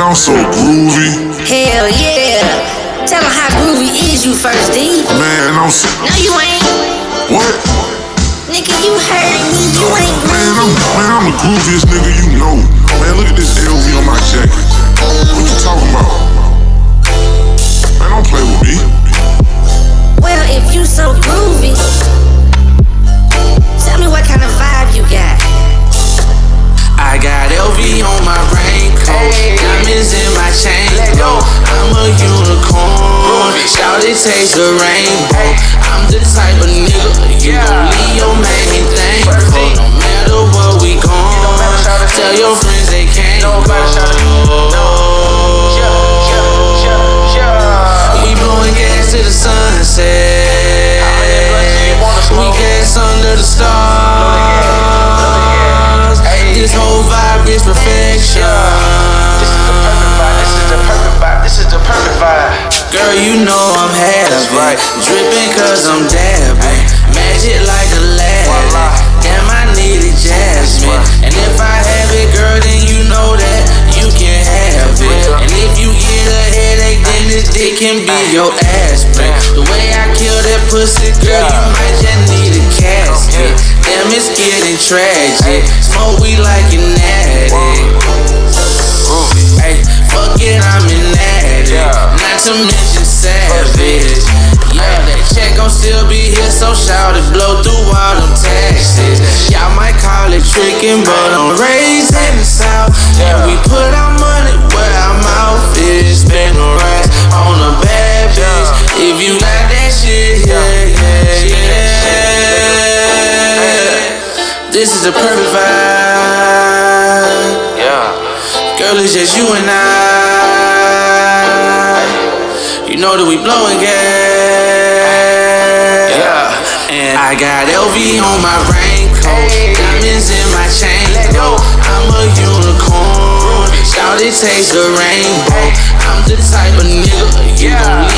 I'm so groovy. Hell yeah. Tell them how groovy is you first, D. Man, I'm so. No, you ain't. What? Nigga, you heard me. You ain't Man, I'm, man, I'm the grooviest nigga you know. Man, look at this LV on my jacket. What you talking about? Taste the rainbow. I'm the type of nigga you gon' leave your main thing having Dripping cause I'm dabbing. Magic like a lad Damn, I needed jasmine. And if I have it, girl, then you know that you can have it. And if you get a headache, then this dick can be your aspirin. The way I kill that pussy, girl, you might just need a casket. Damn, it's getting tragic. Smoke weed like an addict. Hey, fuck it, I'm an addict. Not to mention savage. Yeah, that check gon' still be here, so shout it, blow through all them taxes. Y'all might call it tricking, but I'm raised in the south. And we put our money where our mouth is. Spend the rest on a bad bitch. If you got that shit, yeah, yeah, yeah. This is the perfect vibe. Yeah. Girl, it's just you and I. You know that we blowing gas. And I got LV on my raincoat, diamonds in my chain. Go, I'm a unicorn. Shout it taste the rainbow. I'm the type of nigga you gon'